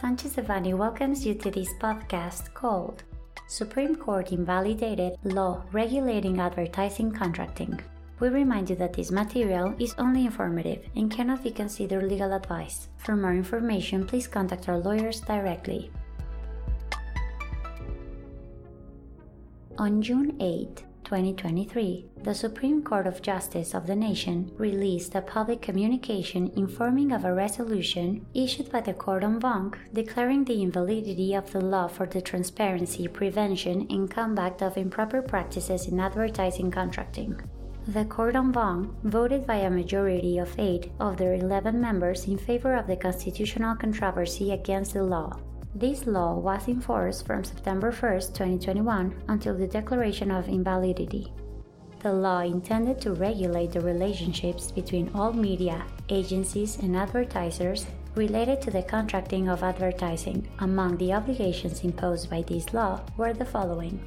Sanchez Devanny welcomes you to this podcast called Supreme Court Invalidated Law Regulating Advertising Contracting. We remind you that this material is only informative and cannot be considered legal advice. For more information, please contact our lawyers directly. On June 8, 2023, the Supreme Court of Justice of the nation released a public communication informing of a resolution issued by the Court en banc declaring the invalidity of the law for the transparency, prevention, and combat of improper practices in advertising contracting. The Court en banc voted by a majority of 8 of their 11 members in favor of the constitutional controversy against the law. This law was in force from September 1, 2021 until the declaration of invalidity. The law intended to regulate the relationships between all media, agencies, and advertisers related to the contracting of advertising. Among the obligations imposed by this law were the following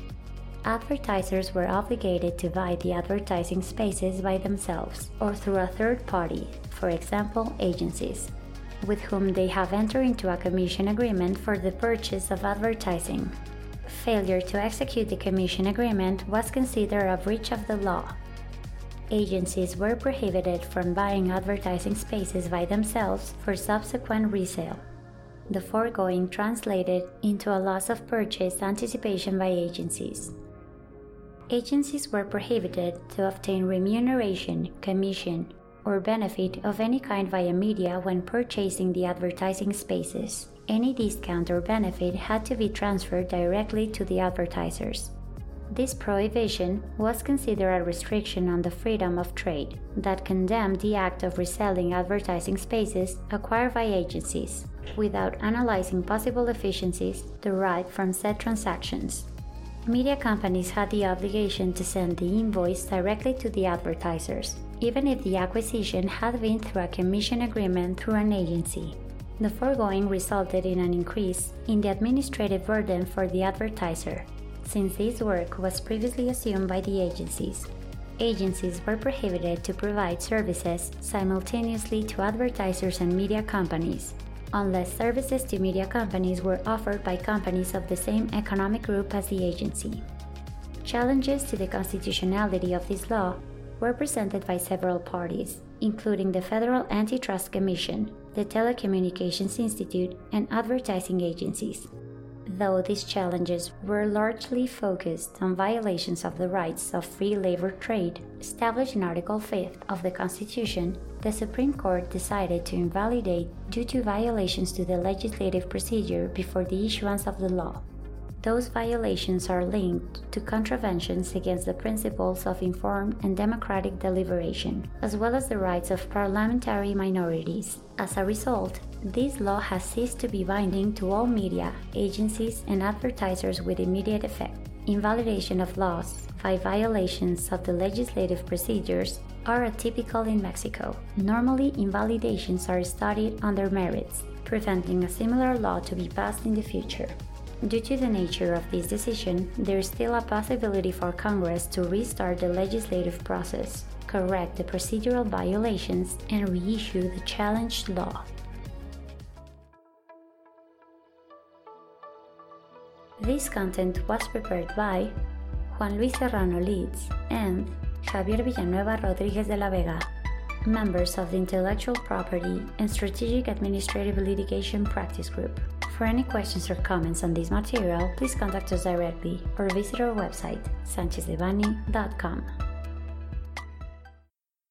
advertisers were obligated to buy the advertising spaces by themselves or through a third party, for example, agencies, with whom they have entered into a commission agreement for the purchase of advertising. Failure to execute the commission agreement was considered a breach of the law. Agencies were prohibited from buying advertising spaces by themselves for subsequent resale. The foregoing translated into a loss of purchase anticipation by agencies agencies were prohibited to obtain remuneration, commission, or benefit of any kind via media when purchasing the advertising spaces. Any discount or benefit had to be transferred directly to the advertisers. This prohibition was considered a restriction on the freedom of trade that condemned the act of reselling advertising spaces acquired by agencies without analyzing possible efficiencies derived from said transactions. Media companies had the obligation to send the invoice directly to the advertisers, even if the acquisition had been through a commission agreement through an agency. The foregoing resulted in an increase in the administrative burden for the advertiser, since this work was previously assumed by the agencies. Agencies were prohibited to provide services simultaneously to advertisers and media companies, unless services to media companies were offered by companies of the same economic group as the agency. Challenges to the constitutionality of this law were presented by several parties, including the Federal Antitrust Commission, the Telecommunications Institute, and advertising agencies. Though these challenges were largely focused on violations of the rights of free labor trade established in Article 5 of the Constitution, the Supreme Court decided to invalidate due to violations to the legislative procedure before the issuance of the law. Those violations are linked to contraventions against the principles of informed and democratic deliberation, as well as the rights of parliamentary minorities. As a result, this law has ceased to be binding to all media, agencies, and advertisers with immediate effect. Invalidation of laws by violations of the legislative procedures are atypical in Mexico. Normally, invalidations are studied under merits, preventing a similar law to be passed in the future. Due to the nature of this decision, there is still a possibility for Congress to restart the legislative process, correct the procedural violations, and reissue the challenged law. This content was prepared by Juan Luis Serrano Leets and Javier Villanueva Rodriguez de la Vega, members of the Intellectual Property and Strategic Administrative Litigation Practice Group. For any questions or comments on this material, please contact us directly or visit our website, sanchezdevanny.com.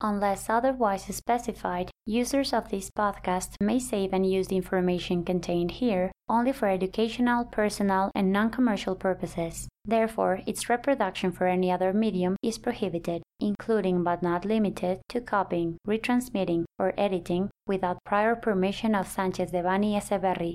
Unless otherwise specified, users of this podcast may save and use the information contained here only for educational, personal, and non commercial purposes. Therefore, its reproduction for any other medium is prohibited, including but not limited to copying, retransmitting, or editing without prior permission of Sanchez Devanny Eseverri,